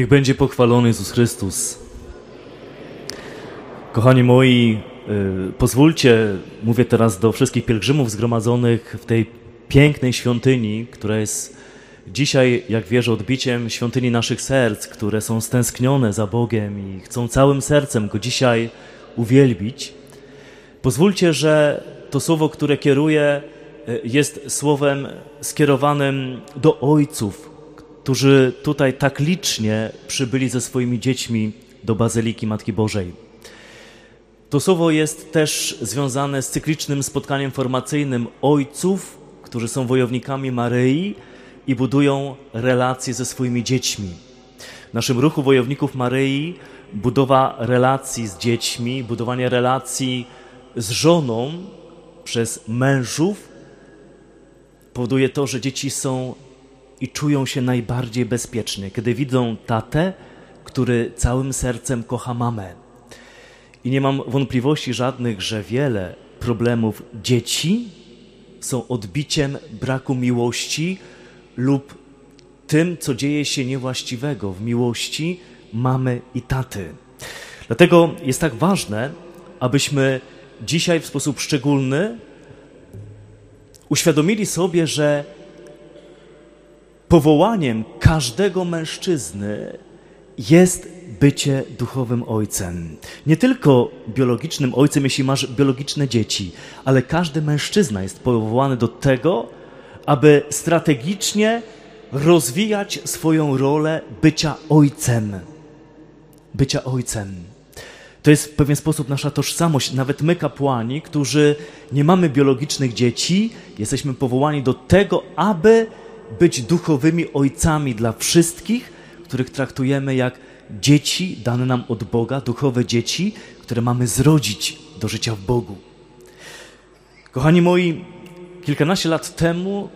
Niech będzie pochwalony Jezus Chrystus. Kochani moi, y, pozwólcie, mówię teraz do wszystkich pielgrzymów zgromadzonych w tej pięknej świątyni, która jest dzisiaj, jak wierzę, odbiciem świątyni naszych serc, które są stęsknione za Bogiem i chcą całym sercem Go dzisiaj uwielbić. Pozwólcie, że to słowo, które kieruję, y, jest słowem skierowanym do ojców, którzy tutaj tak licznie przybyli ze swoimi dziećmi do Bazyliki Matki Bożej. To słowo jest też związane z cyklicznym spotkaniem formacyjnym ojców, którzy są wojownikami Maryi i budują relacje ze swoimi dziećmi. W naszym ruchu wojowników Maryi budowa relacji z dziećmi, budowanie relacji z żoną przez mężów powoduje to, że dzieci są i czują się najbardziej bezpiecznie, kiedy widzą tatę, który całym sercem kocha mamę. I nie mam wątpliwości żadnych, że wiele problemów dzieci są odbiciem braku miłości lub tym, co dzieje się niewłaściwego w miłości mamy i taty. Dlatego jest tak ważne, abyśmy dzisiaj w sposób szczególny uświadomili sobie, że powołaniem każdego mężczyzny jest bycie duchowym ojcem. Nie tylko biologicznym ojcem, jeśli masz biologiczne dzieci, ale każdy mężczyzna jest powołany do tego, aby strategicznie rozwijać swoją rolę bycia ojcem. Bycia ojcem. To jest w pewien sposób nasza tożsamość. Nawet my, kapłani, którzy nie mamy biologicznych dzieci, jesteśmy powołani do tego, aby być duchowymi ojcami dla wszystkich, których traktujemy jak dzieci dane nam od Boga, duchowe dzieci, które mamy zrodzić do życia w Bogu. Kochani moi, kilkanaście lat temu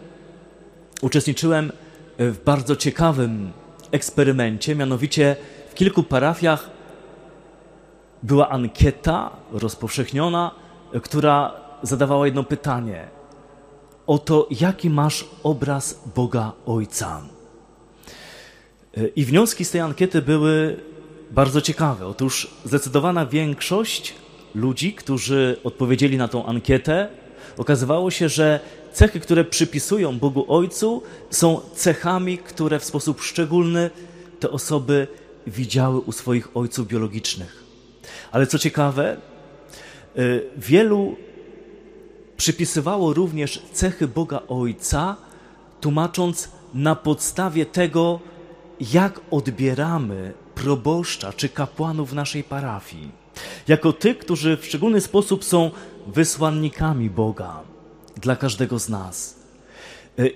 uczestniczyłem w bardzo ciekawym eksperymencie, mianowicie w kilku parafiach była ankieta rozpowszechniona, która zadawała jedno pytanie: o to, jaki masz obraz Boga Ojca. I wnioski z tej ankiety były bardzo ciekawe. Otóż zdecydowana większość ludzi, którzy odpowiedzieli na tą ankietę, okazywało się, że cechy, które przypisują Bogu Ojcu, są cechami, które w sposób szczególny te osoby widziały u swoich ojców biologicznych. Ale co ciekawe, y, wielu przypisywało również cechy Boga Ojca, tłumacząc na podstawie tego, jak odbieramy proboszcza czy kapłanów naszej parafii. Jako tych, którzy w szczególny sposób są wysłannikami Boga dla każdego z nas.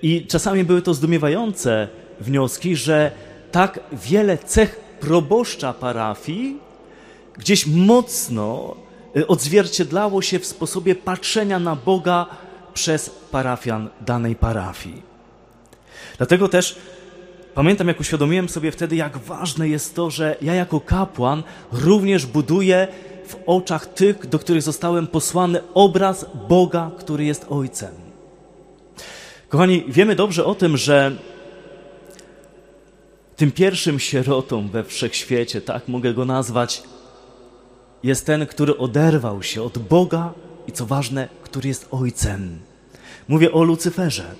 I czasami były to zdumiewające wnioski, że tak wiele cech proboszcza parafii gdzieś mocno odzwierciedlało się w sposobie patrzenia na Boga przez parafian danej parafii. Dlatego też pamiętam, jak uświadomiłem sobie wtedy, jak ważne jest to, że ja jako kapłan również buduję w oczach tych, do których zostałem posłany, obraz Boga, który jest Ojcem. Kochani, wiemy dobrze o tym, że tym pierwszym sierotą we wszechświecie, tak mogę go nazwać, jest ten, który oderwał się od Boga i co ważne, który jest Ojcem. Mówię o Lucyferze,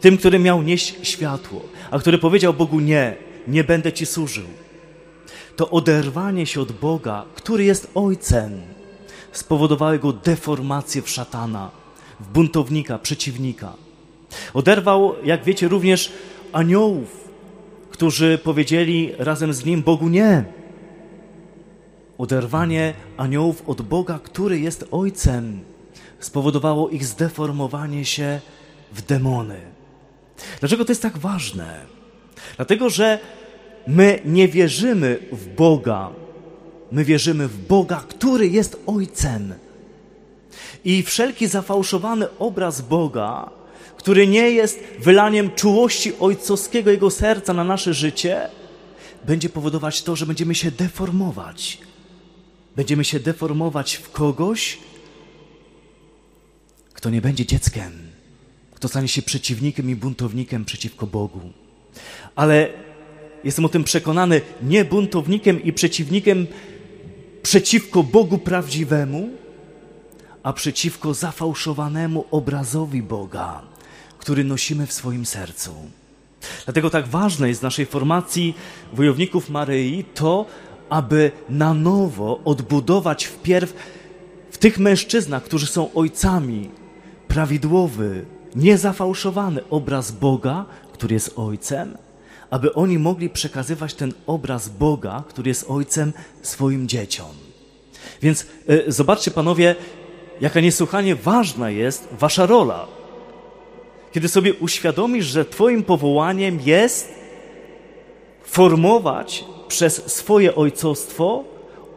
tym, który miał nieść światło, a który powiedział Bogu nie, nie będę Ci służył. To oderwanie się od Boga, który jest Ojcem, spowodowało jego deformację w szatana, w buntownika, przeciwnika. Oderwał, jak wiecie, również aniołów, którzy powiedzieli razem z nim Bogu nie Oderwanie aniołów od Boga, który jest Ojcem, spowodowało ich zdeformowanie się w demony. Dlaczego to jest tak ważne? Dlatego, że my nie wierzymy w Boga, my wierzymy w Boga, który jest Ojcem. I wszelki zafałszowany obraz Boga, który nie jest wylaniem czułości ojcowskiego Jego serca na nasze życie, będzie powodować to, że będziemy się deformować będziemy się deformować w kogoś, kto nie będzie dzieckiem, kto stanie się przeciwnikiem i buntownikiem przeciwko Bogu. Ale jestem o tym przekonany, nie buntownikiem i przeciwnikiem przeciwko Bogu prawdziwemu, a przeciwko zafałszowanemu obrazowi Boga, który nosimy w swoim sercu. Dlatego tak ważne jest w naszej formacji wojowników Maryi to, aby na nowo odbudować wpierw w tych mężczyznach, którzy są ojcami, prawidłowy, niezafałszowany obraz Boga, który jest ojcem, aby oni mogli przekazywać ten obraz Boga, który jest ojcem swoim dzieciom. Więc y, zobaczcie, panowie, jaka niesłychanie ważna jest wasza rola. Kiedy sobie uświadomisz, że Twoim powołaniem jest formować przez swoje ojcostwo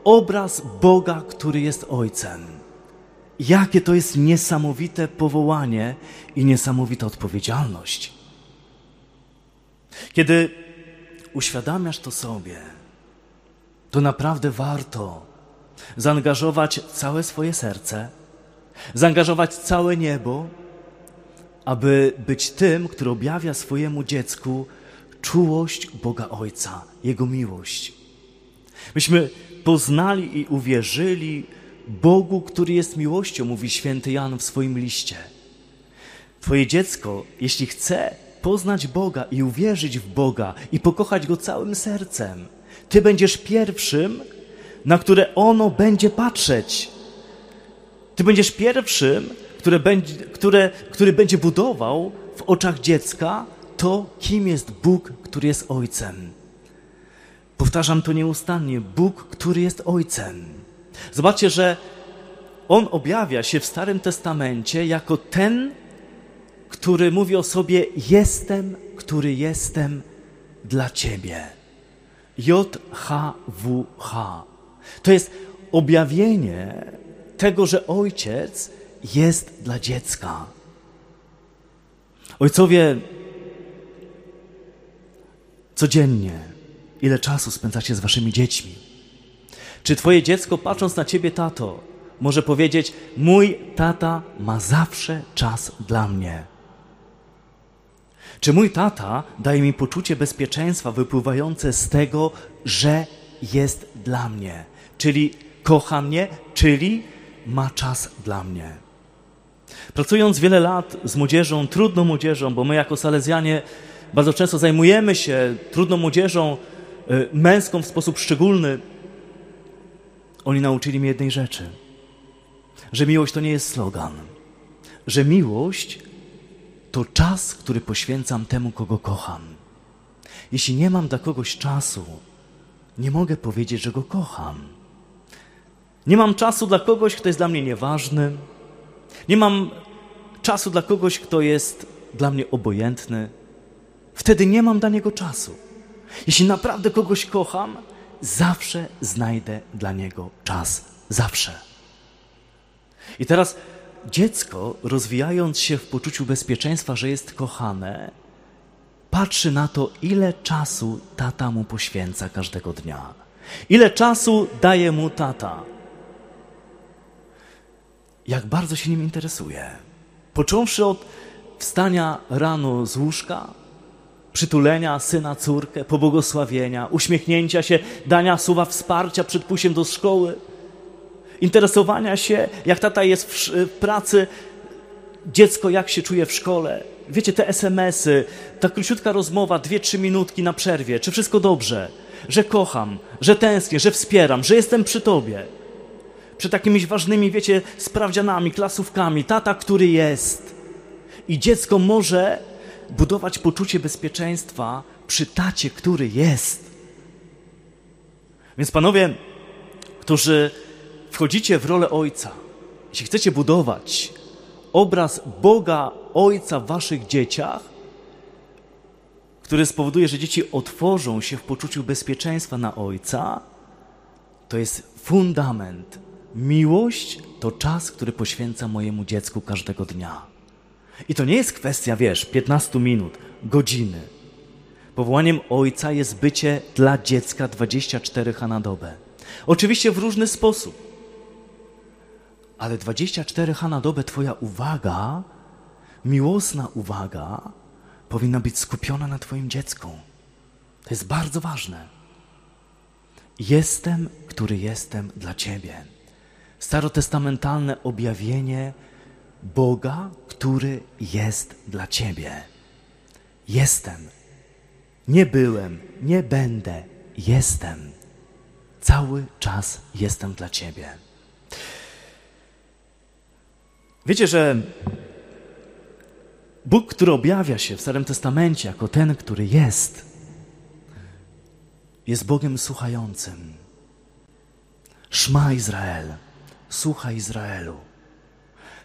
obraz Boga, który jest Ojcem. Jakie to jest niesamowite powołanie i niesamowita odpowiedzialność. Kiedy uświadamiasz to sobie, to naprawdę warto zaangażować całe swoje serce, zaangażować całe niebo, aby być tym, który objawia swojemu dziecku czułość Boga Ojca, Jego miłość. Myśmy poznali i uwierzyli Bogu, który jest miłością, mówi święty Jan w swoim liście. Twoje dziecko, jeśli chce poznać Boga i uwierzyć w Boga i pokochać Go całym sercem, Ty będziesz pierwszym, na które ono będzie patrzeć. Ty będziesz pierwszym, które będzie, które, który będzie budował w oczach dziecka to, kim jest Bóg, który jest Ojcem. Powtarzam to nieustannie: Bóg, który jest Ojcem. Zobaczcie, że On objawia się w Starym Testamencie jako ten, który mówi o sobie: Jestem, który jestem dla Ciebie. J-H-W-H. To jest objawienie tego, że Ojciec jest dla dziecka. Ojcowie, codziennie, ile czasu spędzacie z waszymi dziećmi? Czy twoje dziecko, patrząc na ciebie, tato, może powiedzieć: Mój tata ma zawsze czas dla mnie? Czy mój tata daje mi poczucie bezpieczeństwa wypływające z tego, że jest dla mnie? Czyli kocha mnie, czyli ma czas dla mnie. Pracując wiele lat z młodzieżą, trudną młodzieżą, bo my jako Salezjanie bardzo często zajmujemy się trudną młodzieżą y, męską w sposób szczególny, oni nauczyli mnie jednej rzeczy, że miłość to nie jest slogan, że miłość to czas, który poświęcam temu, kogo kocham. Jeśli nie mam dla kogoś czasu, nie mogę powiedzieć, że go kocham. Nie mam czasu dla kogoś, kto jest dla mnie nieważny, nie mam czasu dla kogoś, kto jest dla mnie obojętny. Wtedy nie mam dla niego czasu. Jeśli naprawdę kogoś kocham, zawsze znajdę dla niego czas. Zawsze. I teraz dziecko, rozwijając się w poczuciu bezpieczeństwa, że jest kochane, patrzy na to, ile czasu tata mu poświęca każdego dnia. Ile czasu daje mu tata jak bardzo się nim interesuje. Począwszy od wstania rano z łóżka, przytulenia syna, córkę, pobłogosławienia, uśmiechnięcia się, dania słowa wsparcia przed pójściem do szkoły, interesowania się, jak tata jest w, pracy, dziecko jak się czuje w szkole. Wiecie, te SMS-y, ta króciutka rozmowa, dwie, trzy minutki na przerwie, czy wszystko dobrze, że kocham, że tęsknię, że wspieram, że jestem przy tobie przed jakimiś ważnymi, wiecie, sprawdzianami, klasówkami, tata, który jest. I dziecko może budować poczucie bezpieczeństwa przy tacie, który jest. Więc panowie, którzy wchodzicie w rolę ojca, jeśli chcecie budować obraz Boga Ojca w waszych dzieciach, który spowoduje, że dzieci otworzą się w poczuciu bezpieczeństwa na Ojca, to jest fundament Miłość to czas, który poświęcam mojemu dziecku każdego dnia. I to nie jest kwestia, wiesz, 15 minut, godziny. Powołaniem ojca jest bycie dla dziecka 24 h na dobę. Oczywiście w różny sposób. Ale 24 h na dobę Twoja uwaga, miłosna uwaga, powinna być skupiona na Twoim dziecku. To jest bardzo ważne. Jestem, który jestem dla Ciebie. Starotestamentalne objawienie Boga, który jest dla Ciebie. Jestem. Nie byłem, nie będę, jestem. Cały czas jestem dla Ciebie. Wiecie, że Bóg, który objawia się w Starym Testamencie jako ten, który jest, jest Bogiem słuchającym. Szma Izrael, słuchaj Izraelu.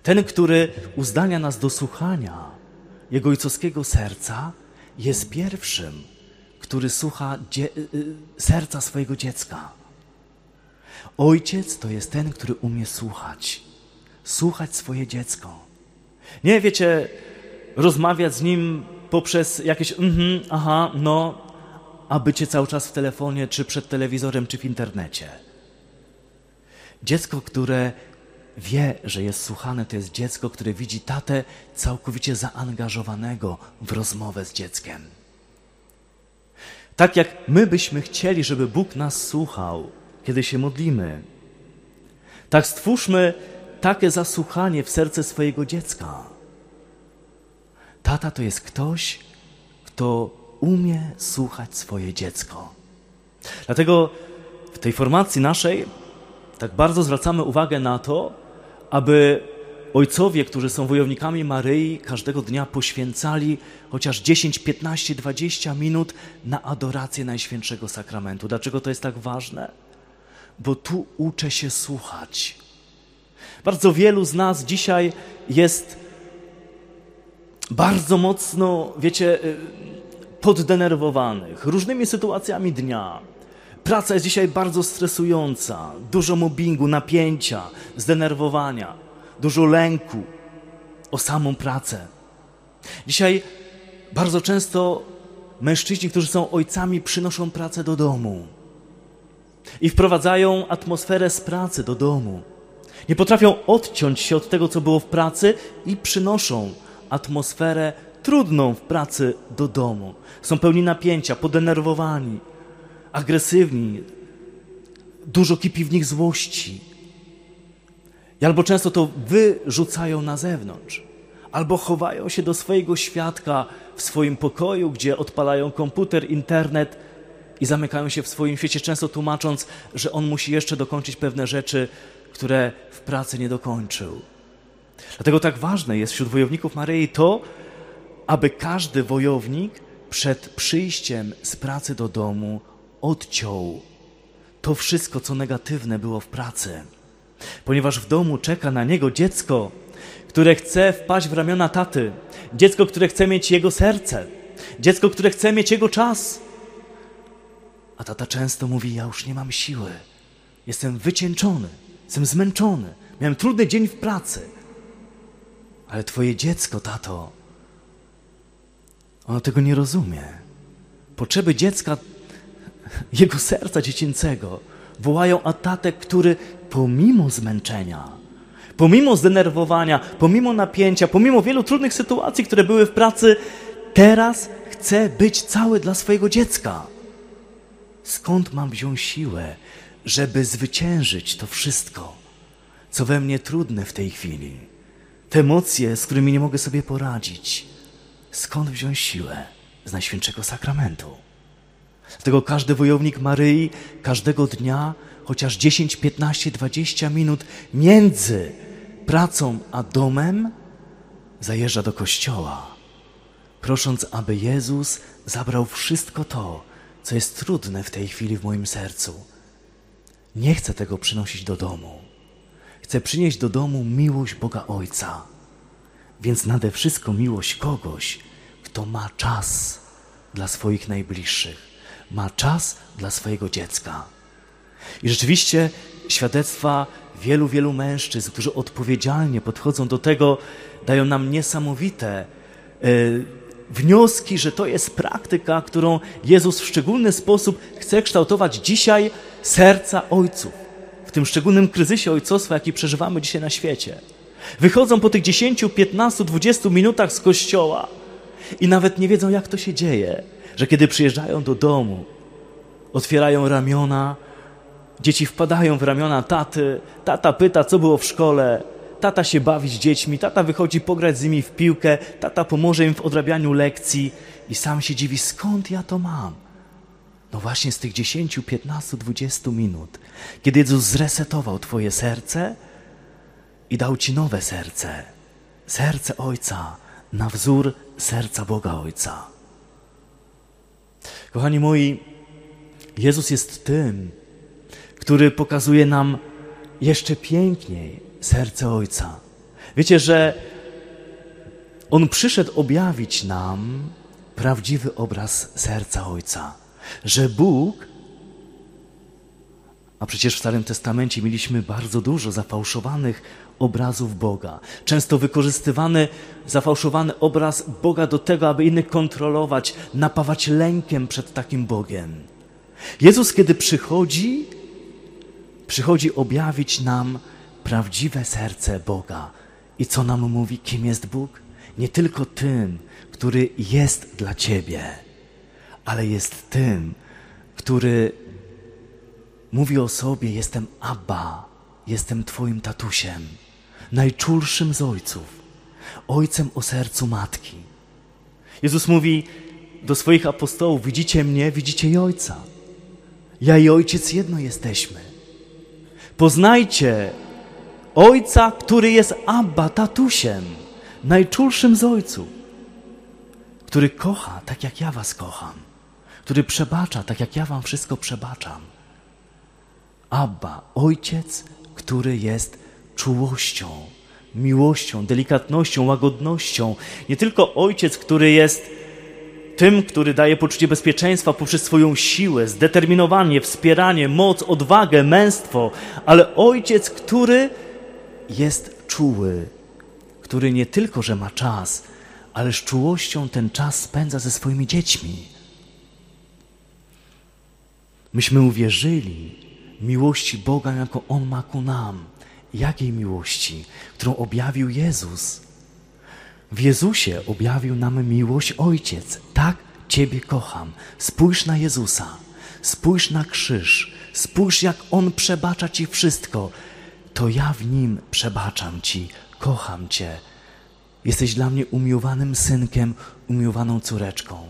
Ten, który uzdania nas do słuchania Jego ojcowskiego serca, jest pierwszym, który słucha y, y, serca swojego dziecka. Ojciec to jest ten, który umie słuchać. Słuchać swoje dziecko. Nie, wiecie, rozmawiać z nim poprzez jakieś mhm, aha, no, a bycie cały czas w telefonie, czy przed telewizorem, czy w internecie. Dziecko, które wie, że jest słuchane, to jest dziecko, które widzi tatę całkowicie zaangażowanego w rozmowę z dzieckiem. Tak jak my byśmy chcieli, żeby Bóg nas słuchał, kiedy się modlimy, tak stwórzmy takie zasłuchanie w serce swojego dziecka. Tata to jest ktoś, kto umie słuchać swoje dziecko. Dlatego w tej formacji naszej tak bardzo zwracamy uwagę na to, aby ojcowie, którzy są wojownikami Maryi, każdego dnia poświęcali chociaż 10, 15, 20 minut na adorację Najświętszego Sakramentu. Dlaczego to jest tak ważne? Bo tu uczę się słuchać. Bardzo wielu z nas dzisiaj jest bardzo mocno, wiecie, y, poddenerwowanych różnymi sytuacjami dnia. Praca jest dzisiaj bardzo stresująca, dużo mobbingu, napięcia, zdenerwowania, dużo lęku o samą pracę. Dzisiaj bardzo często mężczyźni, którzy są ojcami, przynoszą pracę do domu i wprowadzają atmosferę z pracy do domu. Nie potrafią odciąć się od tego, co było w pracy i przynoszą atmosferę trudną w pracy do domu. Są pełni napięcia, podenerwowani, agresywni, dużo kipi w nich złości. I albo często to wyrzucają na zewnątrz, albo chowają się do swojego świadka w swoim pokoju, gdzie odpalają komputer, internet i zamykają się w swoim świecie, często tłumacząc, że on musi jeszcze dokończyć pewne rzeczy, które w pracy nie dokończył. Dlatego tak ważne jest wśród wojowników Maryi to, aby każdy wojownik przed przyjściem z pracy do domu odciął to wszystko, co negatywne było w pracy. Ponieważ w domu czeka na niego dziecko, które chce wpaść w ramiona taty, dziecko, które chce mieć jego serce, dziecko, które chce mieć jego czas. A tata często mówi: Ja już nie mam siły, jestem wycieńczony, jestem zmęczony, miałem trudny dzień w pracy. Ale twoje dziecko, tato, ono tego nie rozumie. Potrzeby dziecka, jego serca dziecięcego wołają o tatę, który pomimo zmęczenia, pomimo zdenerwowania, pomimo napięcia, pomimo wielu trudnych sytuacji, które były w pracy, teraz chce być cały dla swojego dziecka. Skąd mam wziąć siłę, żeby zwyciężyć to wszystko, co we mnie trudne w tej chwili? Te emocje, z którymi nie mogę sobie poradzić. Skąd wziąć siłę? Z Najświętszego Sakramentu. Dlatego każdy wojownik Maryi każdego dnia chociaż 10, 15, 20 minut między pracą a domem zajeżdża do kościoła, prosząc, aby Jezus zabrał wszystko to, co jest trudne w tej chwili w moim sercu. Nie chcę tego przynosić do domu. Chcę przynieść do domu miłość Boga Ojca, więc nade wszystko miłość kogoś, kto ma czas dla swoich najbliższych, ma czas dla swojego dziecka. I rzeczywiście świadectwa wielu, wielu mężczyzn, którzy odpowiedzialnie podchodzą do tego, dają nam niesamowite y, wnioski, że to jest praktyka, którą Jezus w szczególny sposób chce kształtować dzisiaj serca ojców w tym szczególnym kryzysie ojcostwa, jaki przeżywamy dzisiaj na świecie. Wychodzą po tych 10, 15, 20 minutach z kościoła i nawet nie wiedzą, jak to się dzieje. Że kiedy przyjeżdżają do domu, otwierają ramiona, dzieci wpadają w ramiona taty, tata pyta, co było w szkole, tata się bawi z dziećmi, tata wychodzi pograć z nimi w piłkę, tata pomoże im w odrabianiu lekcji i sam się dziwi, skąd ja to mam. No właśnie z tych 10, 15, 20 minut, kiedy Jezus zresetował Twoje serce i dał Ci nowe serce, serce Ojca, na wzór serca Boga Ojca. Kochani moi, Jezus jest tym, który pokazuje nam jeszcze piękniej serce Ojca. Wiecie, że On przyszedł objawić nam prawdziwy obraz serca Ojca że Bóg, a przecież w Starym Testamencie mieliśmy bardzo dużo zafałszowanych obrazów Boga. Często wykorzystywany zafałszowany obraz Boga do tego, aby innych kontrolować, napawać lękiem przed takim Bogiem. Jezus, kiedy przychodzi, przychodzi objawić nam prawdziwe serce Boga. I co nam mówi, kim jest Bóg? Nie tylko tym, który jest dla Ciebie ale jest tym, który mówi o sobie: Jestem Abba, jestem Twoim tatusiem, najczulszym z ojców, ojcem o sercu matki. Jezus mówi do swoich apostołów: Widzicie mnie, widzicie i ojca. Ja i ojciec jedno jesteśmy. Poznajcie ojca, który jest Abba, tatusiem, najczulszym z ojców, który kocha tak jak ja was kocham który przebacza, tak jak ja wam wszystko przebaczam. Abba, ojciec, który jest czułością, miłością, delikatnością, łagodnością. Nie tylko ojciec, który jest tym, który daje poczucie bezpieczeństwa poprzez swoją siłę, zdeterminowanie, wspieranie, moc, odwagę, męstwo, ale ojciec, który jest czuły, który nie tylko, że ma czas, ale z czułością ten czas spędza ze swoimi dziećmi. Myśmy uwierzyli miłości Boga, jaką On ma ku nam. Jakiej miłości? Którą objawił Jezus. W Jezusie objawił nam miłość Ojciec. Tak Ciebie kocham. Spójrz na Jezusa. Spójrz na krzyż. Spójrz, jak On przebacza Ci wszystko. To ja w Nim przebaczam Ci. Kocham Cię. Jesteś dla mnie umiłowanym synkiem, umiłowaną córeczką.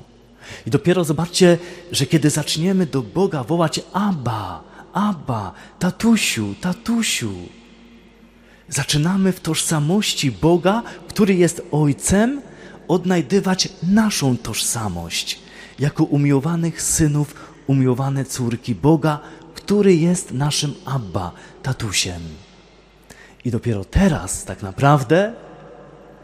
I dopiero zobaczcie, że kiedy zaczniemy do Boga wołać Abba, Abba, tatusiu, tatusiu, zaczynamy w tożsamości Boga, który jest Ojcem, odnajdywać naszą tożsamość jako umiłowanych synów, umiłowane córki Boga, który jest naszym Abba, tatusiem. I dopiero teraz, tak naprawdę,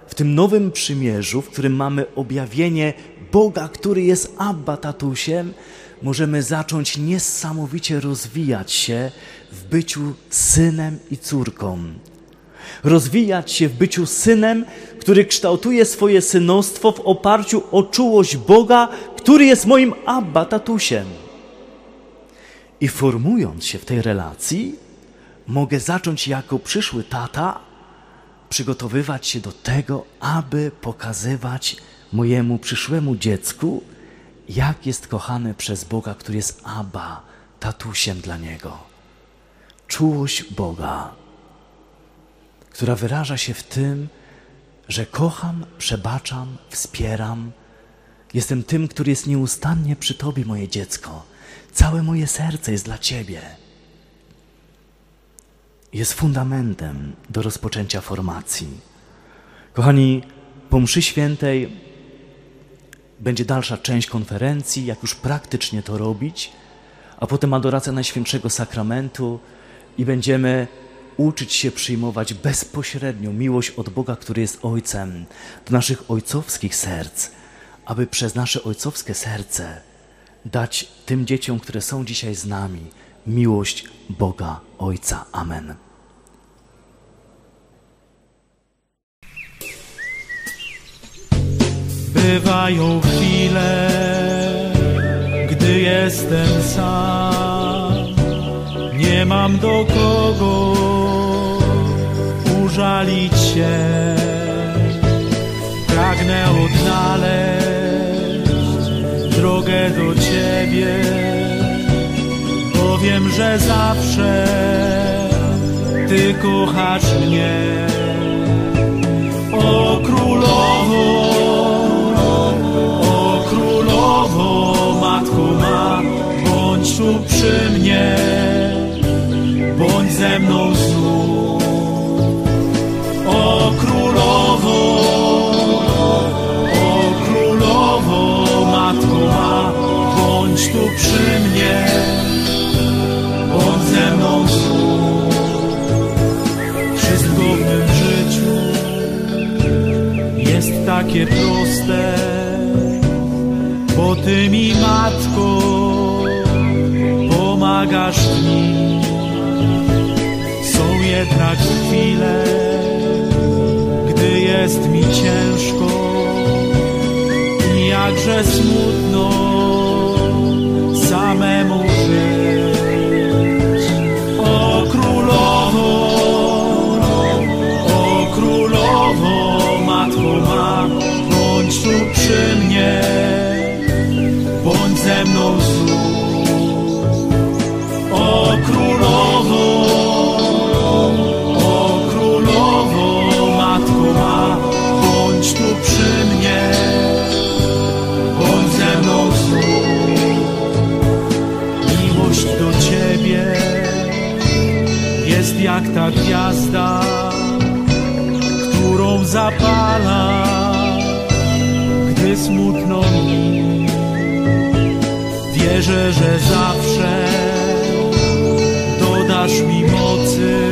w tym nowym przymierzu, w którym mamy objawienie Boga, który jest Abba tatusiem, możemy zacząć niesamowicie rozwijać się w byciu synem i córką. Rozwijać się w byciu synem, który kształtuje swoje synostwo w oparciu o czułość Boga, który jest moim Abba tatusiem. I formując się w tej relacji, mogę zacząć jako przyszły tata przygotowywać się do tego, aby pokazywać mojemu przyszłemu dziecku, jak jest kochany przez Boga, który jest Abba, tatusiem dla niego. Czułość Boga, która wyraża się w tym, że kocham, przebaczam, wspieram. Jestem tym, który jest nieustannie przy Tobie, moje dziecko. Całe moje serce jest dla Ciebie. Jest fundamentem do rozpoczęcia formacji. Kochani, po mszy świętej będzie dalsza część konferencji, jak już praktycznie to robić, a potem adoracja Najświętszego Sakramentu i będziemy uczyć się przyjmować bezpośrednio miłość od Boga, który jest Ojcem, do naszych ojcowskich serc, aby przez nasze ojcowskie serce dać tym dzieciom, które są dzisiaj z nami, miłość Boga Ojca. Amen. Bywają chwile, gdy jestem sam. Nie mam do kogo użalić się. Pragnę odnaleźć drogę do Ciebie, bo wiem, że zawsze Ty kochasz mnie. O królowo, o królowo, matko ma, bądź tu przy mnie, bądź ze mną znów. Bądź tu przy mnie, bądź ze mną znów. Wszystko w mym życiu jest takie proste, bo Ty mi, matko, pomagasz mi. Są jednak chwile, gdy jest mi ciężko i jakże smutno jak ta gwiazda, którą zapala, gdy smutno mi. Wierzę, że zawsze dodasz mi mocy,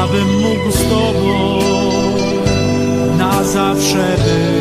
abym mógł z Tobą na zawsze być.